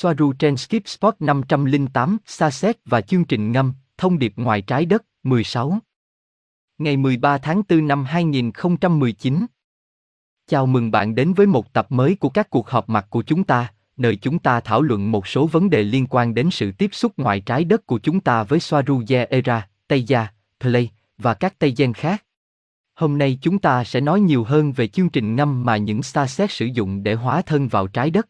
Soaru trên Skip Spot 508, Saset và chương trình ngâm, thông điệp ngoài trái đất, 16. Ngày 13 tháng 4 năm 2019. Chào mừng bạn đến với một tập mới của các cuộc họp mặt của chúng ta, nơi chúng ta thảo luận một số vấn đề liên quan đến sự tiếp xúc ngoài trái đất của chúng ta với Soaru Era, Tây Gia, Play và các Tây Gen khác. Hôm nay chúng ta sẽ nói nhiều hơn về chương trình ngâm mà những Starset sử dụng để hóa thân vào trái đất.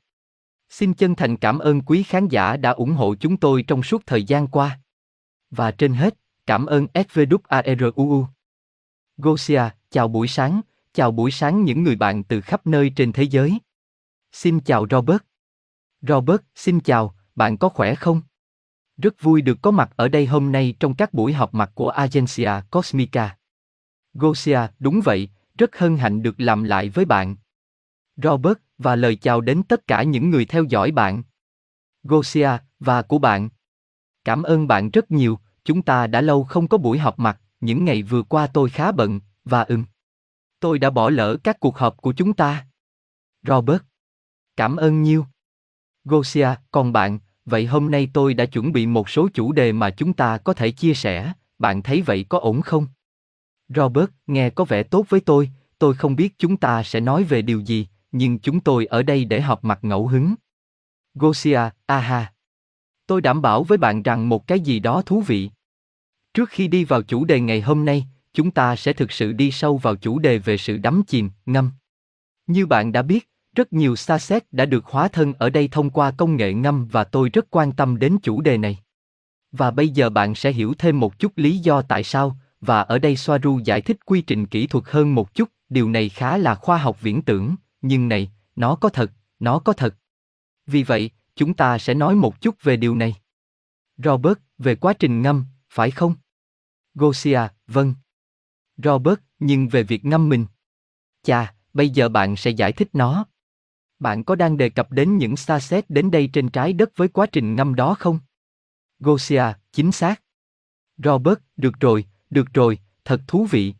Xin chân thành cảm ơn quý khán giả đã ủng hộ chúng tôi trong suốt thời gian qua. Và trên hết, cảm ơn SVWARUU. Gosia, chào buổi sáng, chào buổi sáng những người bạn từ khắp nơi trên thế giới. Xin chào Robert. Robert, xin chào, bạn có khỏe không? Rất vui được có mặt ở đây hôm nay trong các buổi họp mặt của Agencia Cosmica. Gosia, đúng vậy, rất hân hạnh được làm lại với bạn. Robert, và lời chào đến tất cả những người theo dõi bạn. Gosia, và của bạn. Cảm ơn bạn rất nhiều, chúng ta đã lâu không có buổi họp mặt, những ngày vừa qua tôi khá bận, và ừm. Tôi đã bỏ lỡ các cuộc họp của chúng ta. Robert. Cảm ơn nhiều. Gosia, còn bạn, vậy hôm nay tôi đã chuẩn bị một số chủ đề mà chúng ta có thể chia sẻ, bạn thấy vậy có ổn không? Robert, nghe có vẻ tốt với tôi, tôi không biết chúng ta sẽ nói về điều gì, nhưng chúng tôi ở đây để họp mặt ngẫu hứng. Gosia, aha. Tôi đảm bảo với bạn rằng một cái gì đó thú vị. Trước khi đi vào chủ đề ngày hôm nay, chúng ta sẽ thực sự đi sâu vào chủ đề về sự đắm chìm, ngâm. Như bạn đã biết, rất nhiều xa xét đã được hóa thân ở đây thông qua công nghệ ngâm và tôi rất quan tâm đến chủ đề này. Và bây giờ bạn sẽ hiểu thêm một chút lý do tại sao, và ở đây Soaru giải thích quy trình kỹ thuật hơn một chút, điều này khá là khoa học viễn tưởng, nhưng này, nó có thật, nó có thật. Vì vậy, chúng ta sẽ nói một chút về điều này. Robert, về quá trình ngâm, phải không? Gosia, vâng. Robert, nhưng về việc ngâm mình. Chà, bây giờ bạn sẽ giải thích nó. Bạn có đang đề cập đến những xa xét đến đây trên trái đất với quá trình ngâm đó không? Gosia, chính xác. Robert, được rồi, được rồi, thật thú vị.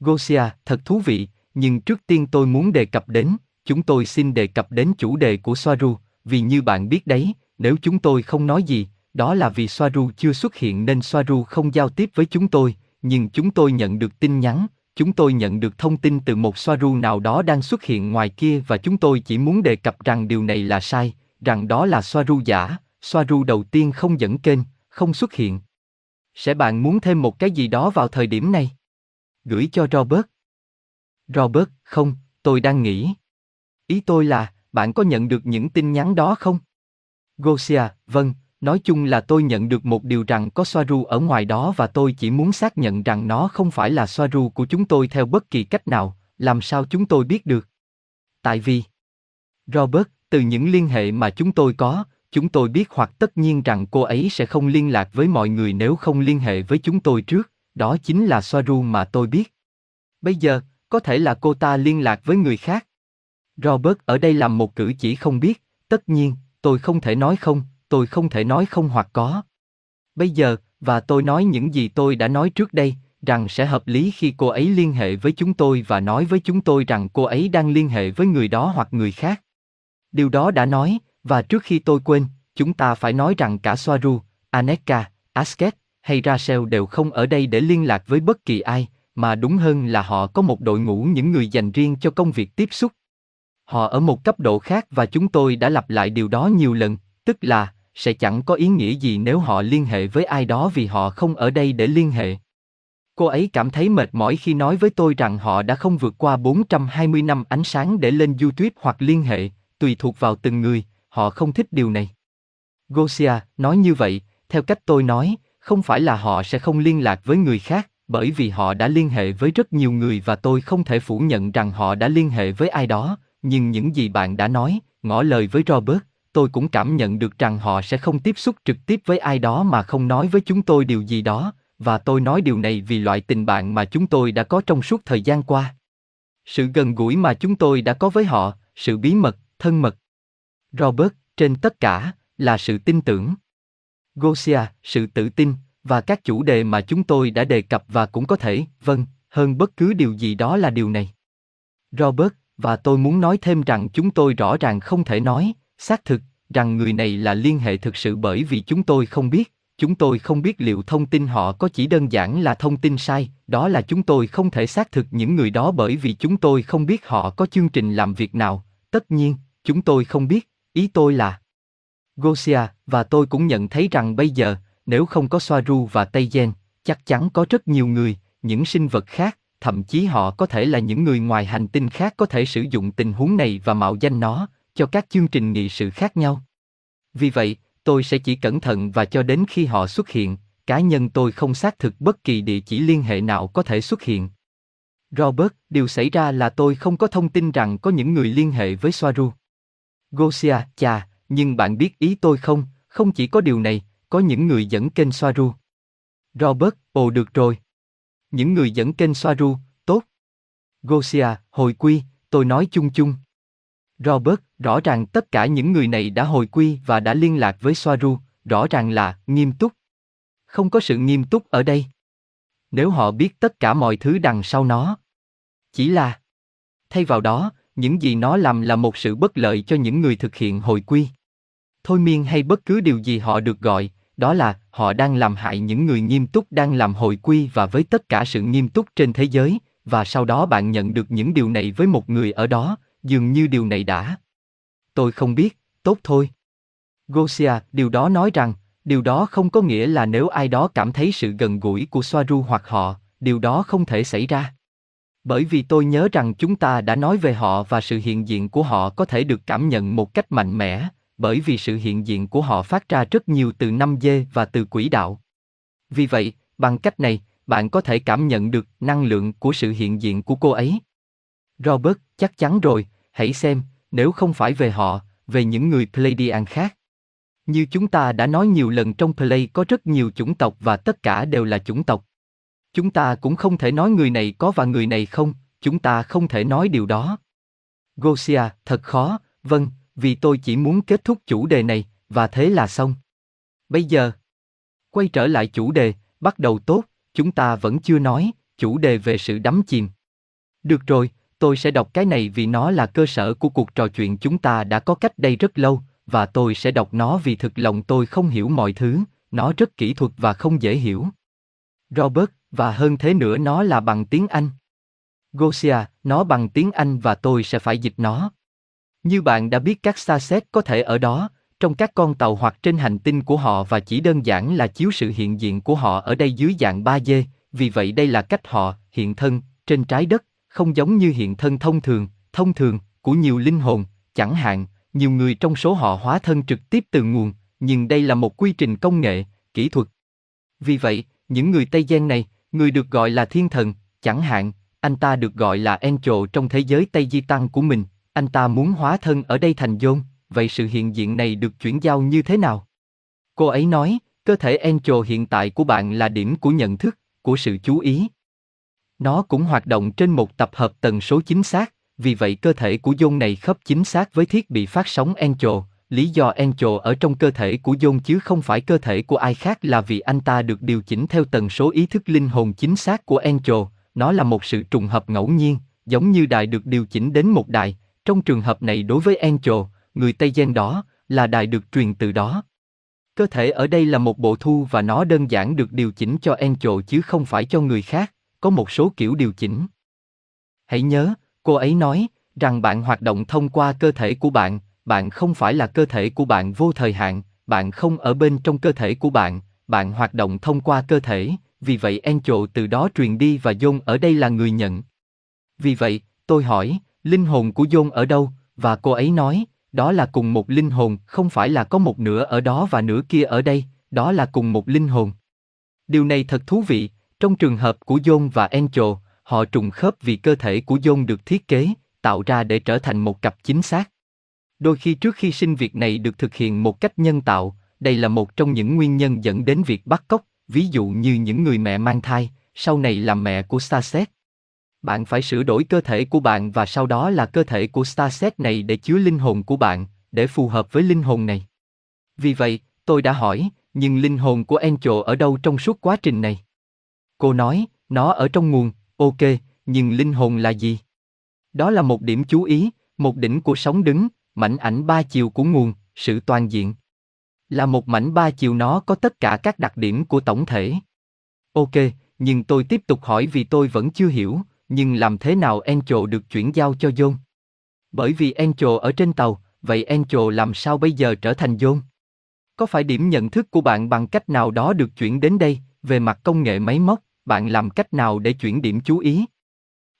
Gosia, thật thú vị, nhưng trước tiên tôi muốn đề cập đến, chúng tôi xin đề cập đến chủ đề của Soaru, vì như bạn biết đấy, nếu chúng tôi không nói gì, đó là vì Soaru chưa xuất hiện nên Soaru không giao tiếp với chúng tôi, nhưng chúng tôi nhận được tin nhắn, chúng tôi nhận được thông tin từ một Soaru nào đó đang xuất hiện ngoài kia và chúng tôi chỉ muốn đề cập rằng điều này là sai, rằng đó là Soaru giả, Soaru đầu tiên không dẫn kênh, không xuất hiện. Sẽ bạn muốn thêm một cái gì đó vào thời điểm này? Gửi cho Robert. Robert, không, tôi đang nghĩ. Ý tôi là, bạn có nhận được những tin nhắn đó không? Gosia, vâng, nói chung là tôi nhận được một điều rằng có Soaru ở ngoài đó và tôi chỉ muốn xác nhận rằng nó không phải là Soaru của chúng tôi theo bất kỳ cách nào, làm sao chúng tôi biết được? Tại vì... Robert, từ những liên hệ mà chúng tôi có, chúng tôi biết hoặc tất nhiên rằng cô ấy sẽ không liên lạc với mọi người nếu không liên hệ với chúng tôi trước, đó chính là Soaru mà tôi biết. Bây giờ, có thể là cô ta liên lạc với người khác. Robert ở đây làm một cử chỉ không biết, tất nhiên, tôi không thể nói không, tôi không thể nói không hoặc có. Bây giờ, và tôi nói những gì tôi đã nói trước đây, rằng sẽ hợp lý khi cô ấy liên hệ với chúng tôi và nói với chúng tôi rằng cô ấy đang liên hệ với người đó hoặc người khác. Điều đó đã nói, và trước khi tôi quên, chúng ta phải nói rằng cả Soaru, Aneka, Asket hay Rachel đều không ở đây để liên lạc với bất kỳ ai, mà đúng hơn là họ có một đội ngũ những người dành riêng cho công việc tiếp xúc. Họ ở một cấp độ khác và chúng tôi đã lặp lại điều đó nhiều lần, tức là sẽ chẳng có ý nghĩa gì nếu họ liên hệ với ai đó vì họ không ở đây để liên hệ. Cô ấy cảm thấy mệt mỏi khi nói với tôi rằng họ đã không vượt qua 420 năm ánh sáng để lên YouTube hoặc liên hệ, tùy thuộc vào từng người, họ không thích điều này. Gosia nói như vậy, theo cách tôi nói, không phải là họ sẽ không liên lạc với người khác, bởi vì họ đã liên hệ với rất nhiều người và tôi không thể phủ nhận rằng họ đã liên hệ với ai đó, nhưng những gì bạn đã nói, ngỏ lời với Robert, tôi cũng cảm nhận được rằng họ sẽ không tiếp xúc trực tiếp với ai đó mà không nói với chúng tôi điều gì đó, và tôi nói điều này vì loại tình bạn mà chúng tôi đã có trong suốt thời gian qua. Sự gần gũi mà chúng tôi đã có với họ, sự bí mật, thân mật. Robert, trên tất cả, là sự tin tưởng. Gosia, sự tự tin, và các chủ đề mà chúng tôi đã đề cập và cũng có thể, vâng, hơn bất cứ điều gì đó là điều này. Robert, và tôi muốn nói thêm rằng chúng tôi rõ ràng không thể nói, xác thực, rằng người này là liên hệ thực sự bởi vì chúng tôi không biết, chúng tôi không biết liệu thông tin họ có chỉ đơn giản là thông tin sai, đó là chúng tôi không thể xác thực những người đó bởi vì chúng tôi không biết họ có chương trình làm việc nào, tất nhiên, chúng tôi không biết, ý tôi là Gosia, và tôi cũng nhận thấy rằng bây giờ, nếu không có Soaru và Tây Gen, chắc chắn có rất nhiều người, những sinh vật khác, thậm chí họ có thể là những người ngoài hành tinh khác có thể sử dụng tình huống này và mạo danh nó cho các chương trình nghị sự khác nhau. Vì vậy, tôi sẽ chỉ cẩn thận và cho đến khi họ xuất hiện, cá nhân tôi không xác thực bất kỳ địa chỉ liên hệ nào có thể xuất hiện. Robert, điều xảy ra là tôi không có thông tin rằng có những người liên hệ với Soaru. Gosia, chà, nhưng bạn biết ý tôi không, không chỉ có điều này, có những người dẫn kênh Soaru. Robert, ồ được rồi. Những người dẫn kênh Soaru, tốt. Gosia, hồi quy, tôi nói chung chung. Robert, rõ ràng tất cả những người này đã hồi quy và đã liên lạc với Soaru, rõ ràng là nghiêm túc. Không có sự nghiêm túc ở đây. Nếu họ biết tất cả mọi thứ đằng sau nó. Chỉ là thay vào đó, những gì nó làm là một sự bất lợi cho những người thực hiện hồi quy. Thôi miên hay bất cứ điều gì họ được gọi, đó là họ đang làm hại những người nghiêm túc đang làm hồi quy và với tất cả sự nghiêm túc trên thế giới, và sau đó bạn nhận được những điều này với một người ở đó, dường như điều này đã. Tôi không biết, tốt thôi. Gosia, điều đó nói rằng, điều đó không có nghĩa là nếu ai đó cảm thấy sự gần gũi của Soaru hoặc họ, điều đó không thể xảy ra. Bởi vì tôi nhớ rằng chúng ta đã nói về họ và sự hiện diện của họ có thể được cảm nhận một cách mạnh mẽ, bởi vì sự hiện diện của họ phát ra rất nhiều từ năm d và từ quỹ đạo. Vì vậy, bằng cách này, bạn có thể cảm nhận được năng lượng của sự hiện diện của cô ấy. Robert, chắc chắn rồi, hãy xem, nếu không phải về họ, về những người Pleiadian khác. Như chúng ta đã nói nhiều lần trong Play có rất nhiều chủng tộc và tất cả đều là chủng tộc. Chúng ta cũng không thể nói người này có và người này không, chúng ta không thể nói điều đó. Gosia, thật khó, vâng, vì tôi chỉ muốn kết thúc chủ đề này, và thế là xong. Bây giờ, quay trở lại chủ đề, bắt đầu tốt, chúng ta vẫn chưa nói, chủ đề về sự đắm chìm. Được rồi, tôi sẽ đọc cái này vì nó là cơ sở của cuộc trò chuyện chúng ta đã có cách đây rất lâu, và tôi sẽ đọc nó vì thực lòng tôi không hiểu mọi thứ, nó rất kỹ thuật và không dễ hiểu. Robert, và hơn thế nữa nó là bằng tiếng Anh. Gosia, nó bằng tiếng Anh và tôi sẽ phải dịch nó. Như bạn đã biết các xa xét có thể ở đó, trong các con tàu hoặc trên hành tinh của họ và chỉ đơn giản là chiếu sự hiện diện của họ ở đây dưới dạng 3D, vì vậy đây là cách họ hiện thân trên trái đất, không giống như hiện thân thông thường, thông thường của nhiều linh hồn, chẳng hạn, nhiều người trong số họ hóa thân trực tiếp từ nguồn, nhưng đây là một quy trình công nghệ, kỹ thuật. Vì vậy, những người Tây Giang này, người được gọi là thiên thần, chẳng hạn, anh ta được gọi là Angel trong thế giới Tây Di Tăng của mình, anh ta muốn hóa thân ở đây thành Dôn, vậy sự hiện diện này được chuyển giao như thế nào? Cô ấy nói, cơ thể Angel hiện tại của bạn là điểm của nhận thức, của sự chú ý. Nó cũng hoạt động trên một tập hợp tần số chính xác, vì vậy cơ thể của Dôn này khớp chính xác với thiết bị phát sóng Angel, Lý do Angel ở trong cơ thể của Dôn chứ không phải cơ thể của ai khác là vì anh ta được điều chỉnh theo tần số ý thức linh hồn chính xác của Angel, Nó là một sự trùng hợp ngẫu nhiên, giống như đài được điều chỉnh đến một đài, trong trường hợp này đối với Encho, người Tây Gen đó, là đài được truyền từ đó. Cơ thể ở đây là một bộ thu và nó đơn giản được điều chỉnh cho Encho chứ không phải cho người khác, có một số kiểu điều chỉnh. Hãy nhớ, cô ấy nói, rằng bạn hoạt động thông qua cơ thể của bạn, bạn không phải là cơ thể của bạn vô thời hạn, bạn không ở bên trong cơ thể của bạn, bạn hoạt động thông qua cơ thể, vì vậy Encho từ đó truyền đi và John ở đây là người nhận. Vì vậy, tôi hỏi, linh hồn của John ở đâu? Và cô ấy nói, đó là cùng một linh hồn, không phải là có một nửa ở đó và nửa kia ở đây, đó là cùng một linh hồn. Điều này thật thú vị, trong trường hợp của John và Angel, họ trùng khớp vì cơ thể của John được thiết kế, tạo ra để trở thành một cặp chính xác. Đôi khi trước khi sinh việc này được thực hiện một cách nhân tạo, đây là một trong những nguyên nhân dẫn đến việc bắt cóc, ví dụ như những người mẹ mang thai, sau này làm mẹ của Starset. Bạn phải sửa đổi cơ thể của bạn và sau đó là cơ thể của Starset này để chứa linh hồn của bạn, để phù hợp với linh hồn này. Vì vậy, tôi đã hỏi, nhưng linh hồn của Angel ở đâu trong suốt quá trình này? Cô nói, nó ở trong nguồn, ok, nhưng linh hồn là gì? Đó là một điểm chú ý, một đỉnh của sóng đứng, mảnh ảnh ba chiều của nguồn, sự toàn diện. Là một mảnh ba chiều nó có tất cả các đặc điểm của tổng thể. Ok, nhưng tôi tiếp tục hỏi vì tôi vẫn chưa hiểu, nhưng làm thế nào Encho được chuyển giao cho John? Bởi vì Encho ở trên tàu, vậy Encho làm sao bây giờ trở thành John? Có phải điểm nhận thức của bạn bằng cách nào đó được chuyển đến đây, về mặt công nghệ máy móc, bạn làm cách nào để chuyển điểm chú ý?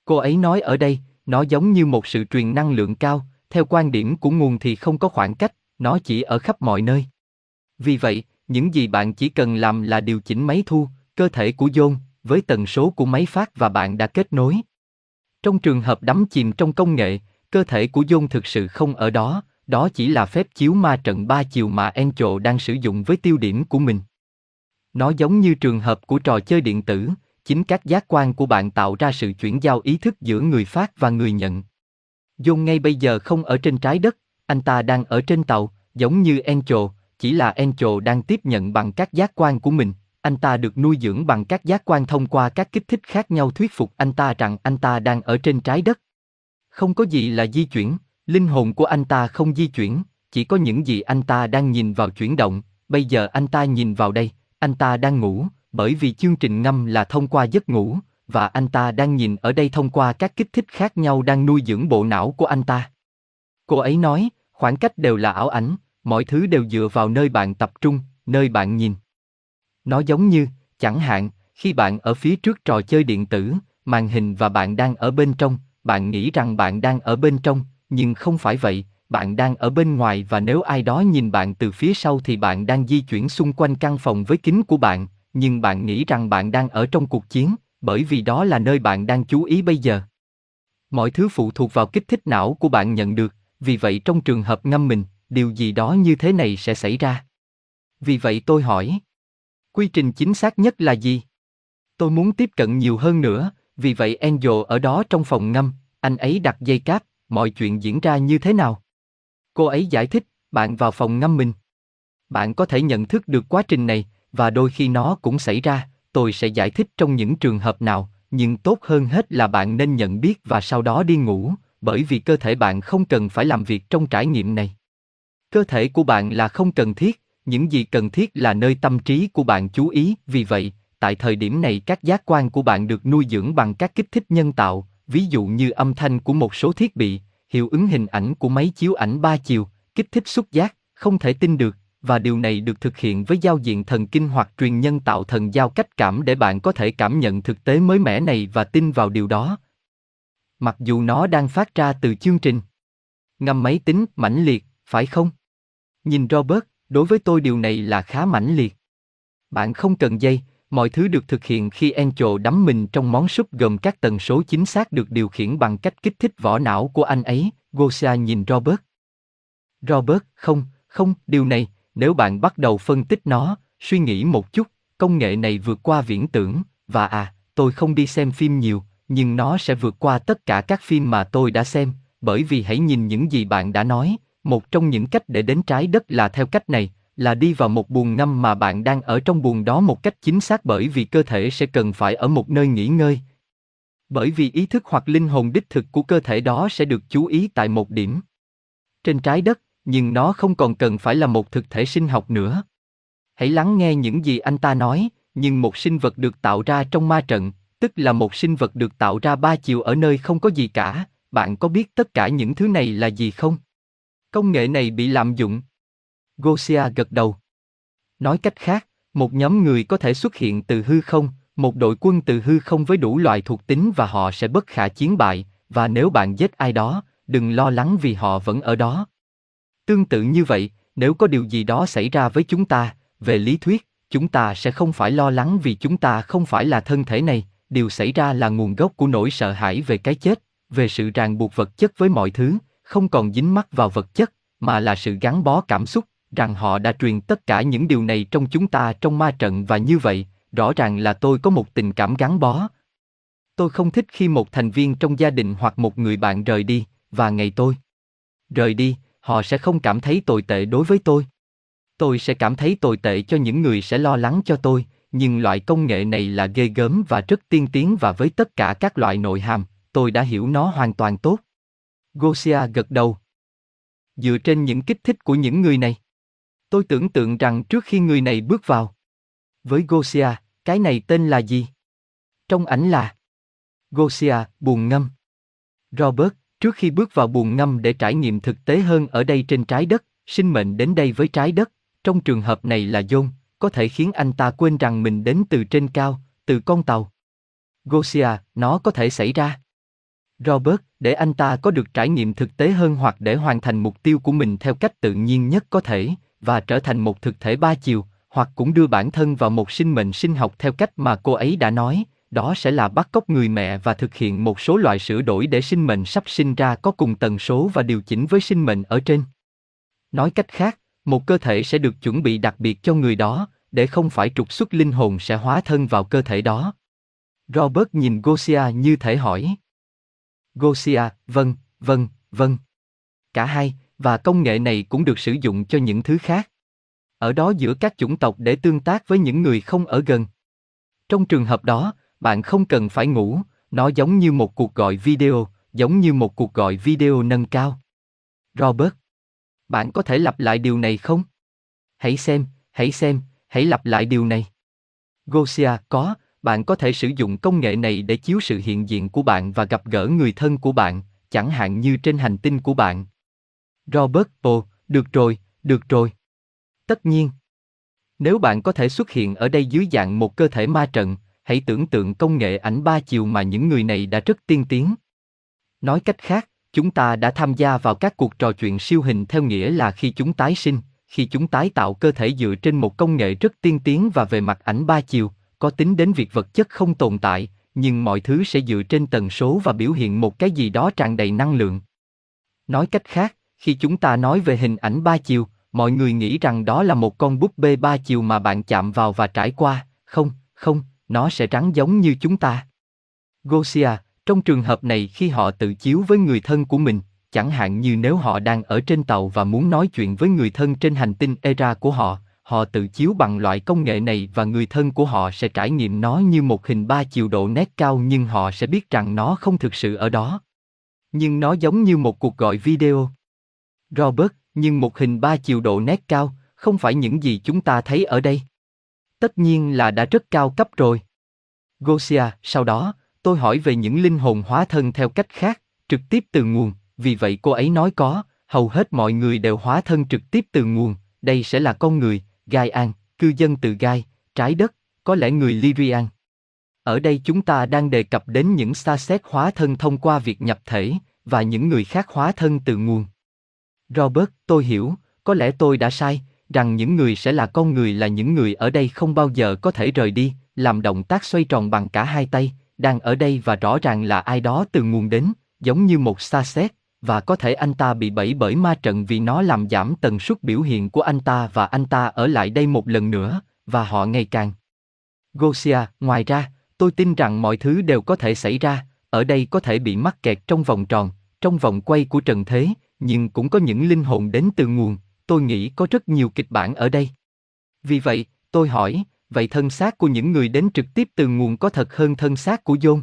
Cô ấy nói ở đây, nó giống như một sự truyền năng lượng cao, theo quan điểm của nguồn thì không có khoảng cách, nó chỉ ở khắp mọi nơi. Vì vậy, những gì bạn chỉ cần làm là điều chỉnh máy thu, cơ thể của John, với tần số của máy phát và bạn đã kết nối. Trong trường hợp đắm chìm trong công nghệ, cơ thể của John thực sự không ở đó, đó chỉ là phép chiếu ma trận ba chiều mà Encho đang sử dụng với tiêu điểm của mình. Nó giống như trường hợp của trò chơi điện tử, chính các giác quan của bạn tạo ra sự chuyển giao ý thức giữa người phát và người nhận. John ngay bây giờ không ở trên trái đất, anh ta đang ở trên tàu, giống như Encho, chỉ là Encho đang tiếp nhận bằng các giác quan của mình, anh ta được nuôi dưỡng bằng các giác quan thông qua các kích thích khác nhau thuyết phục anh ta rằng anh ta đang ở trên trái đất. Không có gì là di chuyển, linh hồn của anh ta không di chuyển, chỉ có những gì anh ta đang nhìn vào chuyển động, bây giờ anh ta nhìn vào đây, anh ta đang ngủ, bởi vì chương trình ngâm là thông qua giấc ngủ, và anh ta đang nhìn ở đây thông qua các kích thích khác nhau đang nuôi dưỡng bộ não của anh ta. Cô ấy nói, khoảng cách đều là ảo ảnh, mọi thứ đều dựa vào nơi bạn tập trung, nơi bạn nhìn. Nó giống như, chẳng hạn, khi bạn ở phía trước trò chơi điện tử, màn hình và bạn đang ở bên trong, bạn nghĩ rằng bạn đang ở bên trong, nhưng không phải vậy, bạn đang ở bên ngoài và nếu ai đó nhìn bạn từ phía sau thì bạn đang di chuyển xung quanh căn phòng với kính của bạn, nhưng bạn nghĩ rằng bạn đang ở trong cuộc chiến, bởi vì đó là nơi bạn đang chú ý bây giờ. Mọi thứ phụ thuộc vào kích thích não của bạn nhận được, vì vậy trong trường hợp ngâm mình, điều gì đó như thế này sẽ xảy ra. Vì vậy tôi hỏi, quy trình chính xác nhất là gì? Tôi muốn tiếp cận nhiều hơn nữa, vì vậy Angel ở đó trong phòng ngâm, anh ấy đặt dây cáp, mọi chuyện diễn ra như thế nào? Cô ấy giải thích, bạn vào phòng ngâm mình. Bạn có thể nhận thức được quá trình này, và đôi khi nó cũng xảy ra, tôi sẽ giải thích trong những trường hợp nào, nhưng tốt hơn hết là bạn nên nhận biết và sau đó đi ngủ, bởi vì cơ thể bạn không cần phải làm việc trong trải nghiệm này. Cơ thể của bạn là không cần thiết, những gì cần thiết là nơi tâm trí của bạn chú ý, vì vậy, tại thời điểm này các giác quan của bạn được nuôi dưỡng bằng các kích thích nhân tạo, ví dụ như âm thanh của một số thiết bị, hiệu ứng hình ảnh của máy chiếu ảnh ba chiều, kích thích xúc giác, không thể tin được, và điều này được thực hiện với giao diện thần kinh hoặc truyền nhân tạo thần giao cách cảm để bạn có thể cảm nhận thực tế mới mẻ này và tin vào điều đó. Mặc dù nó đang phát ra từ chương trình ngâm máy tính mãnh liệt, phải không? Nhìn Robert, đối với tôi điều này là khá mãnh liệt. Bạn không cần dây, mọi thứ được thực hiện khi Encho đắm mình trong món súp gồm các tần số chính xác được điều khiển bằng cách kích thích vỏ não của anh ấy, Gosia nhìn Robert. Robert, không, không, điều này, nếu bạn bắt đầu phân tích nó, suy nghĩ một chút, công nghệ này vượt qua viễn tưởng, và à, tôi không đi xem phim nhiều, nhưng nó sẽ vượt qua tất cả các phim mà tôi đã xem, bởi vì hãy nhìn những gì bạn đã nói, một trong những cách để đến trái đất là theo cách này, là đi vào một buồng ngâm mà bạn đang ở trong buồng đó một cách chính xác bởi vì cơ thể sẽ cần phải ở một nơi nghỉ ngơi. Bởi vì ý thức hoặc linh hồn đích thực của cơ thể đó sẽ được chú ý tại một điểm. Trên trái đất, nhưng nó không còn cần phải là một thực thể sinh học nữa. Hãy lắng nghe những gì anh ta nói, nhưng một sinh vật được tạo ra trong ma trận, tức là một sinh vật được tạo ra ba chiều ở nơi không có gì cả, bạn có biết tất cả những thứ này là gì không? Công nghệ này bị lạm dụng. Gosia gật đầu. Nói cách khác, một nhóm người có thể xuất hiện từ hư không, một đội quân từ hư không với đủ loại thuộc tính và họ sẽ bất khả chiến bại, và nếu bạn giết ai đó, đừng lo lắng vì họ vẫn ở đó. Tương tự như vậy, nếu có điều gì đó xảy ra với chúng ta, về lý thuyết, chúng ta sẽ không phải lo lắng vì chúng ta không phải là thân thể này, điều xảy ra là nguồn gốc của nỗi sợ hãi về cái chết, về sự ràng buộc vật chất với mọi thứ, không còn dính mắc vào vật chất, mà là sự gắn bó cảm xúc, rằng họ đã truyền tất cả những điều này trong chúng ta trong ma trận và như vậy, rõ ràng là tôi có một tình cảm gắn bó. Tôi không thích khi một thành viên trong gia đình hoặc một người bạn rời đi, và ngày tôi rời đi, họ sẽ không cảm thấy tồi tệ đối với tôi. Tôi sẽ cảm thấy tồi tệ cho những người sẽ lo lắng cho tôi, nhưng loại công nghệ này là ghê gớm và rất tiên tiến và với tất cả các loại nội hàm, tôi đã hiểu nó hoàn toàn tốt. Gosia gật đầu. dựa trên những kích thích của những người này. Tôi tưởng tượng rằng trước khi người này bước vào. Với Gosia, cái này tên là gì? Trong ảnh là Gosia, buồn ngâm. Robert, trước khi bước vào buồn ngâm để trải nghiệm thực tế hơn ở đây trên trái đất, sinh mệnh đến đây với trái đất, trong trường hợp này là John, có thể khiến anh ta quên rằng mình đến từ trên cao, từ con tàu. Gosia, nó có thể xảy ra. Robert, để anh ta có được trải nghiệm thực tế hơn hoặc để hoàn thành mục tiêu của mình theo cách tự nhiên nhất có thể, và trở thành một thực thể ba chiều, hoặc cũng đưa bản thân vào một sinh mệnh sinh học theo cách mà cô ấy đã nói, đó sẽ là bắt cóc người mẹ và thực hiện một số loại sửa đổi để sinh mệnh sắp sinh ra có cùng tần số và điều chỉnh với sinh mệnh ở trên. Nói cách khác, một cơ thể sẽ được chuẩn bị đặc biệt cho người đó, để không phải trục xuất linh hồn sẽ hóa thân vào cơ thể đó. Robert nhìn Gosia như thể hỏi. Gosia, vâng, vâng, vâng. Cả hai, và công nghệ này cũng được sử dụng cho những thứ khác. Ở đó giữa các chủng tộc để tương tác với những người không ở gần. Trong trường hợp đó, bạn không cần phải ngủ, nó giống như một cuộc gọi video, giống như một cuộc gọi video nâng cao. Robert, bạn có thể lặp lại điều này không? Hãy xem, hãy xem, hãy lặp lại điều này. Gosia, có, bạn có thể sử dụng công nghệ này để chiếu sự hiện diện của bạn và gặp gỡ người thân của bạn, chẳng hạn như trên hành tinh của bạn. Robert, ồ, được rồi, được rồi. Tất nhiên. Nếu bạn có thể xuất hiện ở đây dưới dạng một cơ thể ma trận, hãy tưởng tượng công nghệ ảnh ba chiều mà những người này đã rất tiên tiến. Nói cách khác, chúng ta đã tham gia vào các cuộc trò chuyện siêu hình theo nghĩa là khi chúng tái sinh, khi chúng tái tạo cơ thể dựa trên một công nghệ rất tiên tiến và về mặt ảnh ba chiều, có tính đến việc vật chất không tồn tại, nhưng mọi thứ sẽ dựa trên tần số và biểu hiện một cái gì đó tràn đầy năng lượng. Nói cách khác, khi chúng ta nói về hình ảnh ba chiều, mọi người nghĩ rằng đó là một con búp bê ba chiều mà bạn chạm vào và trải qua, không, không, nó sẽ trắng giống như chúng ta. Gosia, trong trường hợp này khi họ tự chiếu với người thân của mình, chẳng hạn như nếu họ đang ở trên tàu và muốn nói chuyện với người thân trên hành tinh Era của họ, họ tự chiếu bằng loại công nghệ này và người thân của họ sẽ trải nghiệm nó như một hình ba chiều độ nét cao nhưng họ sẽ biết rằng nó không thực sự ở đó. Nhưng nó giống như một cuộc gọi video. Robert, nhưng một hình ba chiều độ nét cao, không phải những gì chúng ta thấy ở đây. Tất nhiên là đã rất cao cấp rồi. Gosia, sau đó, tôi hỏi về những linh hồn hóa thân theo cách khác, trực tiếp từ nguồn, vì vậy cô ấy nói có, hầu hết mọi người đều hóa thân trực tiếp từ nguồn, đây sẽ là con người, Gai An, cư dân từ Gai, trái đất, có lẽ người Lyrian. Ở đây chúng ta đang đề cập đến những xa xét hóa thân thông qua việc nhập thể, và những người khác hóa thân từ nguồn. Robert, tôi hiểu, có lẽ tôi đã sai, rằng những người sẽ là con người là những người ở đây không bao giờ có thể rời đi, làm động tác xoay tròn bằng cả hai tay, đang ở đây và rõ ràng là ai đó từ nguồn đến, giống như một xa xét, và có thể anh ta bị bẫy bởi ma trận vì nó làm giảm tần suất biểu hiện của anh ta và anh ta ở lại đây một lần nữa, và họ ngày càng. Gosia, ngoài ra, tôi tin rằng mọi thứ đều có thể xảy ra, ở đây có thể bị mắc kẹt trong vòng tròn, trong vòng quay của trần thế, nhưng cũng có những linh hồn đến từ nguồn, tôi nghĩ có rất nhiều kịch bản ở đây. Vì vậy, tôi hỏi, vậy thân xác của những người đến trực tiếp từ nguồn có thật hơn thân xác của John?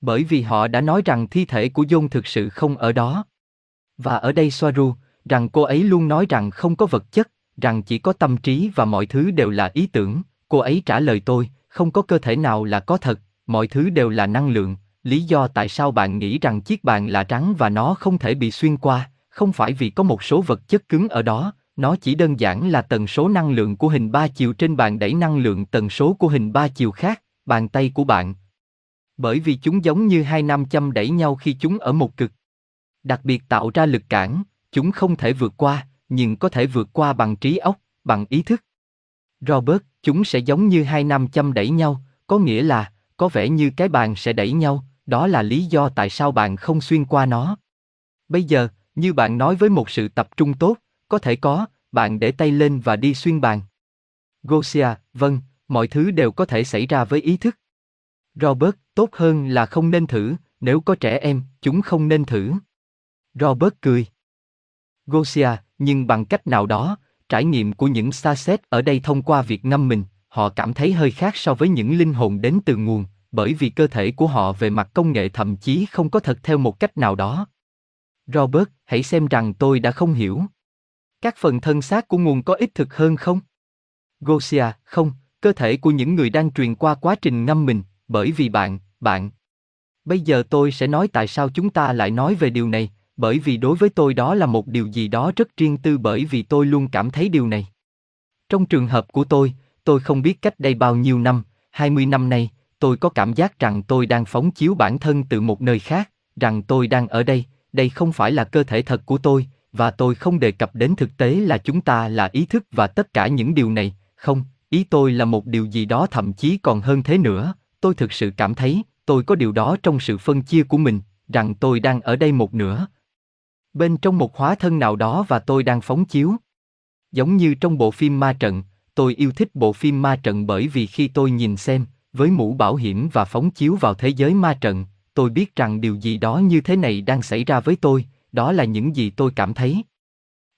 Bởi vì họ đã nói rằng thi thể của John thực sự không ở đó. Và ở đây Soaru, rằng cô ấy luôn nói rằng không có vật chất, rằng chỉ có tâm trí và mọi thứ đều là ý tưởng, cô ấy trả lời tôi, không có cơ thể nào là có thật, mọi thứ đều là năng lượng, lý do tại sao bạn nghĩ rằng chiếc bàn là trắng và nó không thể bị xuyên qua, không phải vì có một số vật chất cứng ở đó, nó chỉ đơn giản là tần số năng lượng của hình ba chiều trên bàn đẩy năng lượng tần số của hình ba chiều khác, bàn tay của bạn. Bởi vì chúng giống như hai nam châm đẩy nhau khi chúng ở một cực. Đặc biệt tạo ra lực cản, chúng không thể vượt qua, nhưng có thể vượt qua bằng trí óc, bằng ý thức. Robert, chúng sẽ giống như hai nam châm đẩy nhau, có nghĩa là, có vẻ như cái bàn sẽ đẩy nhau, đó là lý do tại sao bạn không xuyên qua nó. Bây giờ, như bạn nói với một sự tập trung tốt, có thể có, bạn để tay lên và đi xuyên bàn. Gosia, vâng, mọi thứ đều có thể xảy ra với ý thức. Robert, tốt hơn là không nên thử, nếu có trẻ em, chúng không nên thử. Robert cười. Gosia, nhưng bằng cách nào đó, trải nghiệm của những xa xét ở đây thông qua việc ngâm mình, họ cảm thấy hơi khác so với những linh hồn đến từ nguồn, bởi vì cơ thể của họ về mặt công nghệ thậm chí không có thật theo một cách nào đó. Robert, hãy xem rằng tôi đã không hiểu. Các phần thân xác của nguồn có ít thực hơn không? Gosia, không, cơ thể của những người đang truyền qua quá trình ngâm mình, bởi vì bạn, bạn. Bây giờ tôi sẽ nói tại sao chúng ta lại nói về điều này, bởi vì đối với tôi đó là một điều gì đó rất riêng tư bởi vì tôi luôn cảm thấy điều này. Trong trường hợp của tôi, tôi không biết cách đây bao nhiêu năm, 20 năm nay, tôi có cảm giác rằng tôi đang phóng chiếu bản thân từ một nơi khác, rằng tôi đang ở đây, đây không phải là cơ thể thật của tôi, và tôi không đề cập đến thực tế là chúng ta là ý thức và tất cả những điều này, không, ý tôi là một điều gì đó thậm chí còn hơn thế nữa, tôi thực sự cảm thấy, tôi có điều đó trong sự phân chia của mình, rằng tôi đang ở đây một nửa. Bên trong một hóa thân nào đó và tôi đang phóng chiếu. Giống như trong bộ phim Ma Trận, tôi yêu thích bộ phim Ma Trận bởi vì khi tôi nhìn xem, với mũ bảo hiểm và phóng chiếu vào thế giới ma trận, tôi biết rằng điều gì đó như thế này đang xảy ra với tôi, đó là những gì tôi cảm thấy.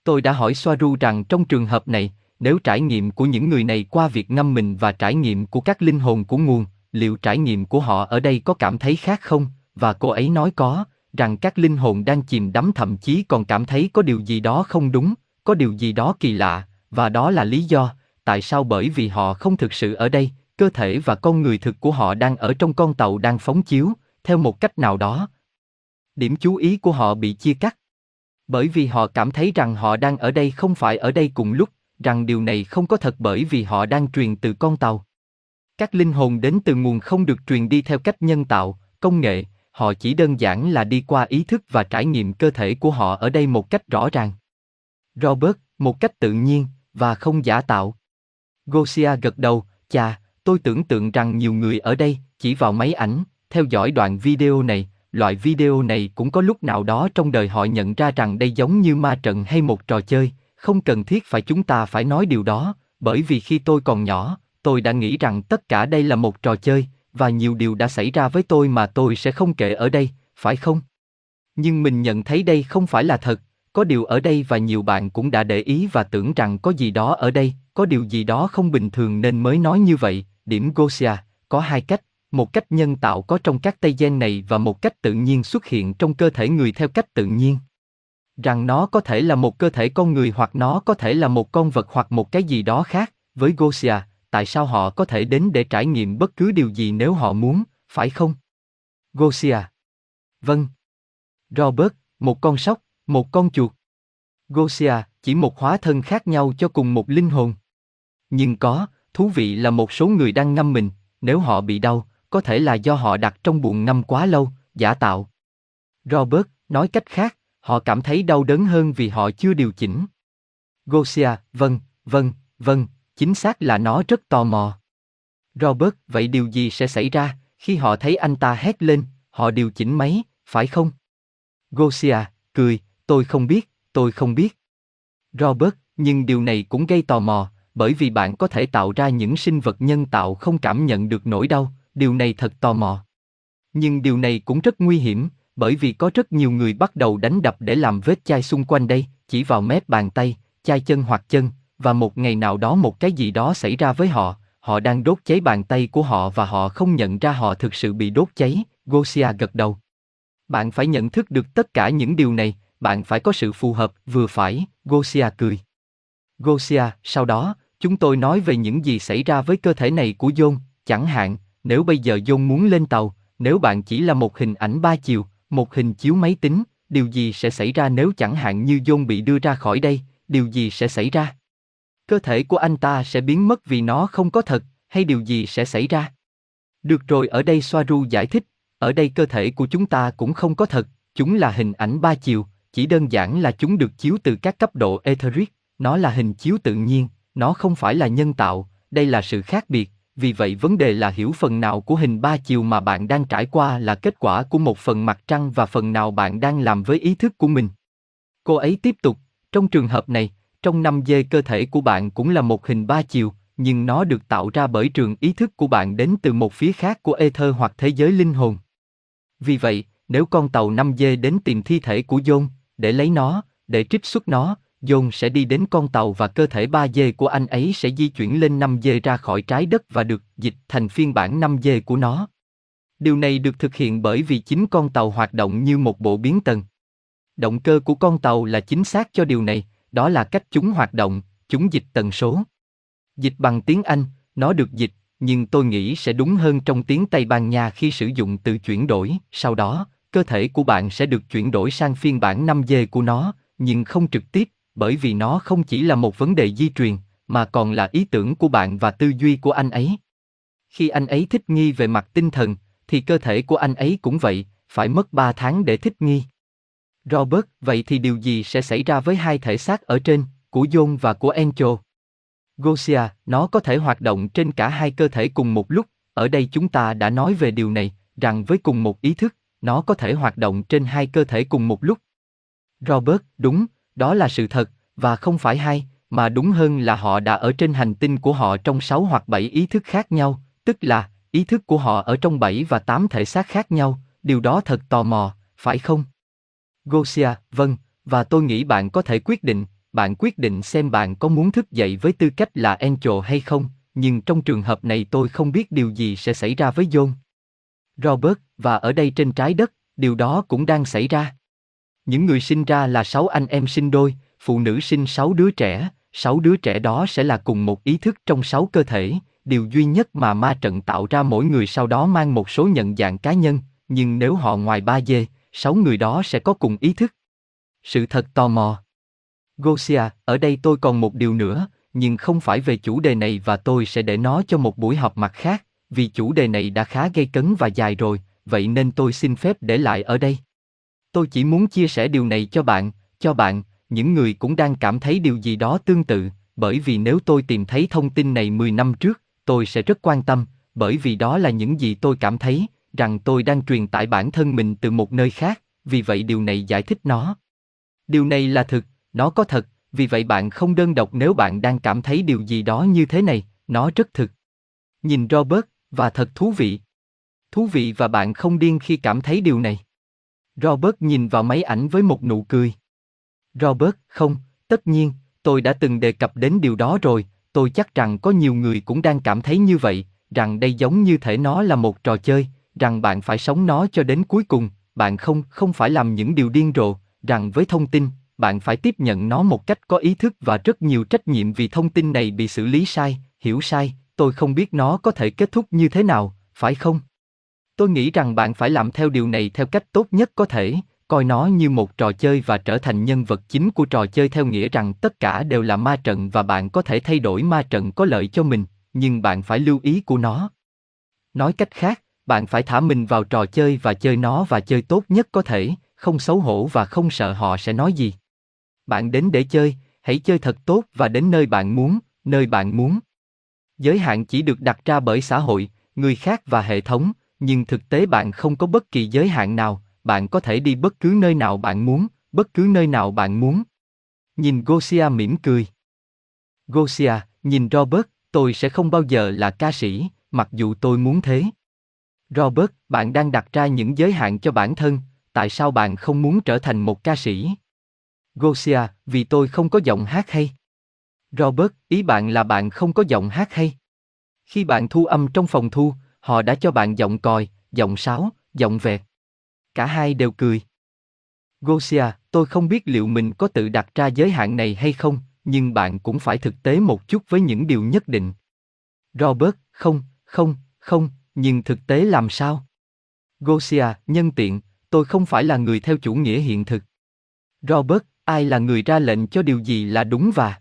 Tôi đã hỏi Soaru rằng trong trường hợp này, nếu trải nghiệm của những người này qua việc ngâm mình và trải nghiệm của các linh hồn của nguồn, liệu trải nghiệm của họ ở đây có cảm thấy khác không? Và cô ấy nói có, rằng các linh hồn đang chìm đắm thậm chí còn cảm thấy có điều gì đó không đúng, có điều gì đó kỳ lạ, và đó là lý do, tại sao bởi vì họ không thực sự ở đây, cơ thể và con người thực của họ đang ở trong con tàu đang phóng chiếu, theo một cách nào đó. Điểm chú ý của họ bị chia cắt. Bởi vì họ cảm thấy rằng họ đang ở đây không phải ở đây cùng lúc, rằng điều này không có thật bởi vì họ đang truyền từ con tàu. Các linh hồn đến từ nguồn không được truyền đi theo cách nhân tạo, công nghệ, họ chỉ đơn giản là đi qua ý thức và trải nghiệm cơ thể của họ ở đây một cách rõ ràng. Robert, một cách tự nhiên, và không giả tạo. Gosia gật đầu, chà, tôi tưởng tượng rằng nhiều người ở đây, chỉ vào máy ảnh, theo dõi đoạn video này, loại video này cũng có lúc nào đó trong đời họ nhận ra rằng đây giống như ma trận hay một trò chơi, không cần thiết phải chúng ta phải nói điều đó, bởi vì khi tôi còn nhỏ, tôi đã nghĩ rằng tất cả đây là một trò chơi, và nhiều điều đã xảy ra với tôi mà tôi sẽ không kể ở đây, phải không? Nhưng mình nhận thấy đây không phải là thật, có điều ở đây và nhiều bạn cũng đã để ý và tưởng rằng có gì đó ở đây, có điều gì đó không bình thường nên mới nói như vậy, điểm Gosia, có hai cách, một cách nhân tạo có trong các tay gen này và một cách tự nhiên xuất hiện trong cơ thể người theo cách tự nhiên. Rằng nó có thể là một cơ thể con người hoặc nó có thể là một con vật hoặc một cái gì đó khác, với Gosia, tại sao họ có thể đến để trải nghiệm bất cứ điều gì nếu họ muốn, phải không? Gosia. Vâng. Robert, một con sóc, một con chuột. Gosia, chỉ một hóa thân khác nhau cho cùng một linh hồn. Nhưng có, thú vị là một số người đang ngâm mình, nếu họ bị đau, có thể là do họ đặt trong bụng ngâm quá lâu, giả tạo. Robert, nói cách khác, họ cảm thấy đau đớn hơn vì họ chưa điều chỉnh. Gosia, vâng, vâng, vâng, chính xác là nó rất tò mò. Robert, vậy điều gì sẽ xảy ra khi họ thấy anh ta hét lên, họ điều chỉnh máy, phải không? Gosia, cười, tôi không biết, tôi không biết. Robert, nhưng điều này cũng gây tò mò, bởi vì bạn có thể tạo ra những sinh vật nhân tạo không cảm nhận được nỗi đau, điều này thật tò mò. Nhưng điều này cũng rất nguy hiểm, bởi vì có rất nhiều người bắt đầu đánh đập để làm vết chai xung quanh đây, chỉ vào mép bàn tay, chai chân hoặc chân, và một ngày nào đó một cái gì đó xảy ra với họ, họ đang đốt cháy bàn tay của họ và họ không nhận ra họ thực sự bị đốt cháy, Gosia gật đầu. Bạn phải nhận thức được tất cả những điều này, bạn phải có sự phù hợp, vừa phải, Gosia cười. Gosia, sau đó, Chúng tôi nói về những gì xảy ra với cơ thể này của John, chẳng hạn, nếu bây giờ John muốn lên tàu, nếu bạn chỉ là một hình ảnh ba chiều, một hình chiếu máy tính, điều gì sẽ xảy ra nếu chẳng hạn như John bị đưa ra khỏi đây, điều gì sẽ xảy ra? Cơ thể của anh ta sẽ biến mất vì nó không có thật, hay điều gì sẽ xảy ra? Được rồi ở đây Soaru giải thích, ở đây cơ thể của chúng ta cũng không có thật, chúng là hình ảnh ba chiều, chỉ đơn giản là chúng được chiếu từ các cấp độ etheric, nó là hình chiếu tự nhiên, nó không phải là nhân tạo, đây là sự khác biệt, vì vậy vấn đề là hiểu phần nào của hình ba chiều mà bạn đang trải qua là kết quả của một phần mặt trăng và phần nào bạn đang làm với ý thức của mình. Cô ấy tiếp tục, trong trường hợp này, trong năm dê cơ thể của bạn cũng là một hình ba chiều, nhưng nó được tạo ra bởi trường ý thức của bạn đến từ một phía khác của ether hoặc thế giới linh hồn. Vì vậy, nếu con tàu 5 dê đến tìm thi thể của John, để lấy nó, để trích xuất nó, John sẽ đi đến con tàu và cơ thể 3D của anh ấy sẽ di chuyển lên 5D ra khỏi trái đất và được dịch thành phiên bản 5D của nó. Điều này được thực hiện bởi vì chính con tàu hoạt động như một bộ biến tần. Động cơ của con tàu là chính xác cho điều này, đó là cách chúng hoạt động, chúng dịch tần số. Dịch bằng tiếng Anh, nó được dịch, nhưng tôi nghĩ sẽ đúng hơn trong tiếng Tây Ban Nha khi sử dụng từ chuyển đổi, sau đó, cơ thể của bạn sẽ được chuyển đổi sang phiên bản 5G của nó, nhưng không trực tiếp, bởi vì nó không chỉ là một vấn đề di truyền, mà còn là ý tưởng của bạn và tư duy của anh ấy. Khi anh ấy thích nghi về mặt tinh thần, thì cơ thể của anh ấy cũng vậy, phải mất 3 tháng để thích nghi. Robert, vậy thì điều gì sẽ xảy ra với hai thể xác ở trên, của John và của Encho? Gosia, nó có thể hoạt động trên cả hai cơ thể cùng một lúc, ở đây chúng ta đã nói về điều này, rằng với cùng một ý thức, nó có thể hoạt động trên hai cơ thể cùng một lúc. Robert, đúng, đó là sự thật, và không phải hai, mà đúng hơn là họ đã ở trên hành tinh của họ trong sáu hoặc bảy ý thức khác nhau, tức là, ý thức của họ ở trong bảy và tám thể xác khác nhau, điều đó thật tò mò, phải không? Gosia, vâng, và tôi nghĩ bạn có thể quyết định, bạn quyết định xem bạn có muốn thức dậy với tư cách là Angel hay không, nhưng trong trường hợp này tôi không biết điều gì sẽ xảy ra với John. Robert, và ở đây trên trái đất, điều đó cũng đang xảy ra. Những người sinh ra là sáu anh em sinh đôi, phụ nữ sinh sáu đứa trẻ, sáu đứa trẻ đó sẽ là cùng một ý thức trong sáu cơ thể, điều duy nhất mà ma trận tạo ra mỗi người sau đó mang một số nhận dạng cá nhân, nhưng nếu họ ngoài ba dê, sáu người đó sẽ có cùng ý thức. Sự thật tò mò. Gosia, ở đây tôi còn một điều nữa, nhưng không phải về chủ đề này và tôi sẽ để nó cho một buổi họp mặt khác, vì chủ đề này đã khá gây cấn và dài rồi, vậy nên tôi xin phép để lại ở đây. Tôi chỉ muốn chia sẻ điều này cho bạn, cho bạn, những người cũng đang cảm thấy điều gì đó tương tự, bởi vì nếu tôi tìm thấy thông tin này 10 năm trước, tôi sẽ rất quan tâm, bởi vì đó là những gì tôi cảm thấy, rằng tôi đang truyền tải bản thân mình từ một nơi khác, vì vậy điều này giải thích nó. Điều này là thực, nó có thật, vì vậy bạn không đơn độc nếu bạn đang cảm thấy điều gì đó như thế này, nó rất thực. Nhìn Robert, và thật thú vị. Thú vị và bạn không điên khi cảm thấy điều này. Robert nhìn vào máy ảnh với một nụ cười. Robert, không, tất nhiên, tôi đã từng đề cập đến điều đó rồi, tôi chắc rằng có nhiều người cũng đang cảm thấy như vậy, rằng đây giống như thể nó là một trò chơi, rằng bạn phải sống nó cho đến cuối cùng, bạn không, không phải làm những điều điên rồ, rằng với thông tin, bạn phải tiếp nhận nó một cách có ý thức và rất nhiều trách nhiệm vì thông tin này bị xử lý sai, hiểu sai, tôi không biết nó có thể kết thúc như thế nào, phải không? Tôi nghĩ rằng bạn phải làm theo điều này theo cách tốt nhất có thể, coi nó như một trò chơi và trở thành nhân vật chính của trò chơi theo nghĩa rằng tất cả đều là ma trận và bạn có thể thay đổi ma trận có lợi cho mình, nhưng bạn phải lưu ý của nó. Nói cách khác, bạn phải thả mình vào trò chơi và chơi nó và chơi tốt nhất có thể, không xấu hổ và không sợ họ sẽ nói gì. Bạn đến để chơi, hãy chơi thật tốt và đến nơi bạn muốn, nơi bạn muốn. Giới hạn chỉ được đặt ra bởi xã hội, người khác và hệ thống, nhưng thực tế bạn không có bất kỳ giới hạn nào, bạn có thể đi bất cứ nơi nào bạn muốn, bất cứ nơi nào bạn muốn. Nhìn Gosia mỉm cười. Gosia, nhìn Robert, tôi sẽ không bao giờ là ca sĩ, mặc dù tôi muốn thế. Robert, bạn đang đặt ra những giới hạn cho bản thân, tại sao bạn không muốn trở thành một ca sĩ? Gosia, vì tôi không có giọng hát hay. Robert, ý bạn là bạn không có giọng hát hay. Khi bạn thu âm trong phòng thu, họ đã cho bạn giọng còi, giọng sáo, giọng vẹt. Cả hai đều cười. Gosia, tôi không biết liệu mình có tự đặt ra giới hạn này hay không, nhưng bạn cũng phải thực tế một chút với những điều nhất định. Robert, không, không, không, nhưng thực tế làm sao? Gosia, nhân tiện, tôi không phải là người theo chủ nghĩa hiện thực. Robert, ai là người ra lệnh cho điều gì là đúng và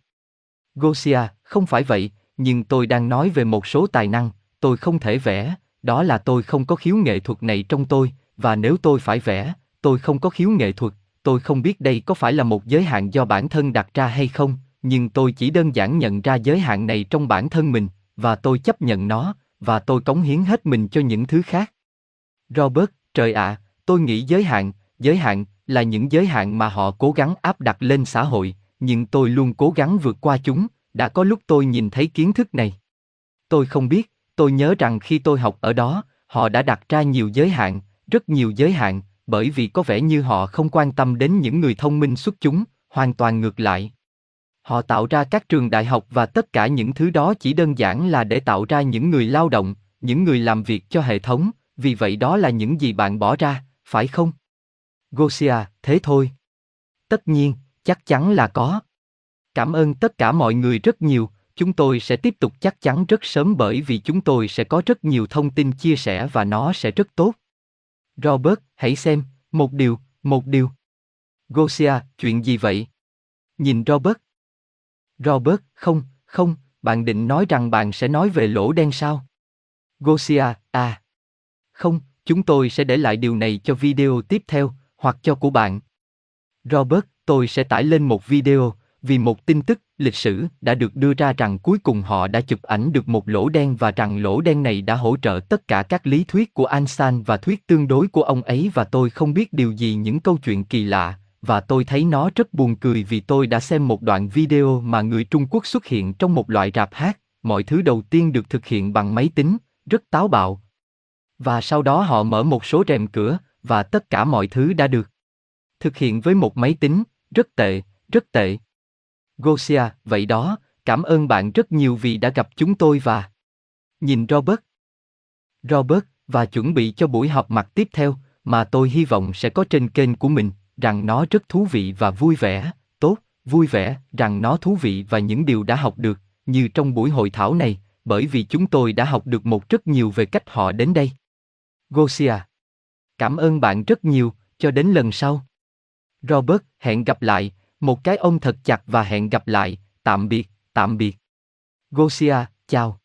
Gosia, không phải vậy, nhưng tôi đang nói về một số tài năng, tôi không thể vẽ, đó là tôi không có khiếu nghệ thuật này trong tôi, và nếu tôi phải vẽ, tôi không có khiếu nghệ thuật, tôi không biết đây có phải là một giới hạn do bản thân đặt ra hay không, nhưng tôi chỉ đơn giản nhận ra giới hạn này trong bản thân mình, và tôi chấp nhận nó, và tôi cống hiến hết mình cho những thứ khác. Robert, trời ạ, tôi nghĩ giới hạn, giới hạn là những giới hạn mà họ cố gắng áp đặt lên xã hội, nhưng tôi luôn cố gắng vượt qua chúng, đã có lúc tôi nhìn thấy kiến thức này. Tôi không biết, tôi nhớ rằng khi tôi học ở đó, họ đã đặt ra nhiều giới hạn, rất nhiều giới hạn, bởi vì có vẻ như họ không quan tâm đến những người thông minh xuất chúng, hoàn toàn ngược lại. Họ tạo ra các trường đại học và tất cả những thứ đó chỉ đơn giản là để tạo ra những người lao động, những người làm việc cho hệ thống, vì vậy đó là những gì bạn bỏ ra, phải không? Gosia, thế thôi. Tất nhiên, chắc chắn là có. Cảm ơn tất cả mọi người rất nhiều, chúng tôi sẽ tiếp tục chắc chắn rất sớm bởi vì chúng tôi sẽ có rất nhiều thông tin chia sẻ và nó sẽ rất tốt. Robert, hãy xem, một điều, một điều. Gosia, chuyện gì vậy? Nhìn Robert. Robert, không, không, bạn định nói rằng bạn sẽ nói về lỗ đen sao? Gosia, à. Không, chúng tôi sẽ để lại điều này cho video tiếp theo, hoặc cho của bạn. Robert, tôi sẽ tải lên một video, vì một tin tức lịch sử đã được đưa ra rằng cuối cùng họ đã chụp ảnh được một lỗ đen và rằng lỗ đen này đã hỗ trợ tất cả các lý thuyết của Einstein và thuyết tương đối của ông ấy và tôi không biết điều gì những câu chuyện kỳ lạ và tôi thấy nó rất buồn cười vì tôi đã xem một đoạn video mà người Trung Quốc xuất hiện trong một loại rạp hát, mọi thứ đầu tiên được thực hiện bằng máy tính, rất táo bạo. Và sau đó họ mở một số rèm cửa, và tất cả mọi thứ đã được thực hiện với một máy tính, rất tệ, rất tệ. Gosia, vậy đó, cảm ơn bạn rất nhiều vì đã gặp chúng tôi và nhìn Robert. Robert, và chuẩn bị cho buổi họp mặt tiếp theo, mà tôi hy vọng sẽ có trên kênh của mình, rằng nó rất thú vị và vui vẻ, tốt, vui vẻ, rằng nó thú vị và những điều đã học được, như trong buổi hội thảo này, bởi vì chúng tôi đã học được một rất nhiều về cách họ đến đây. Gosia. Cảm ơn bạn rất nhiều, cho đến lần sau. Robert, hẹn gặp lại, một cái ôm thật chặt và hẹn gặp lại, tạm biệt, tạm biệt. Gosia, chào.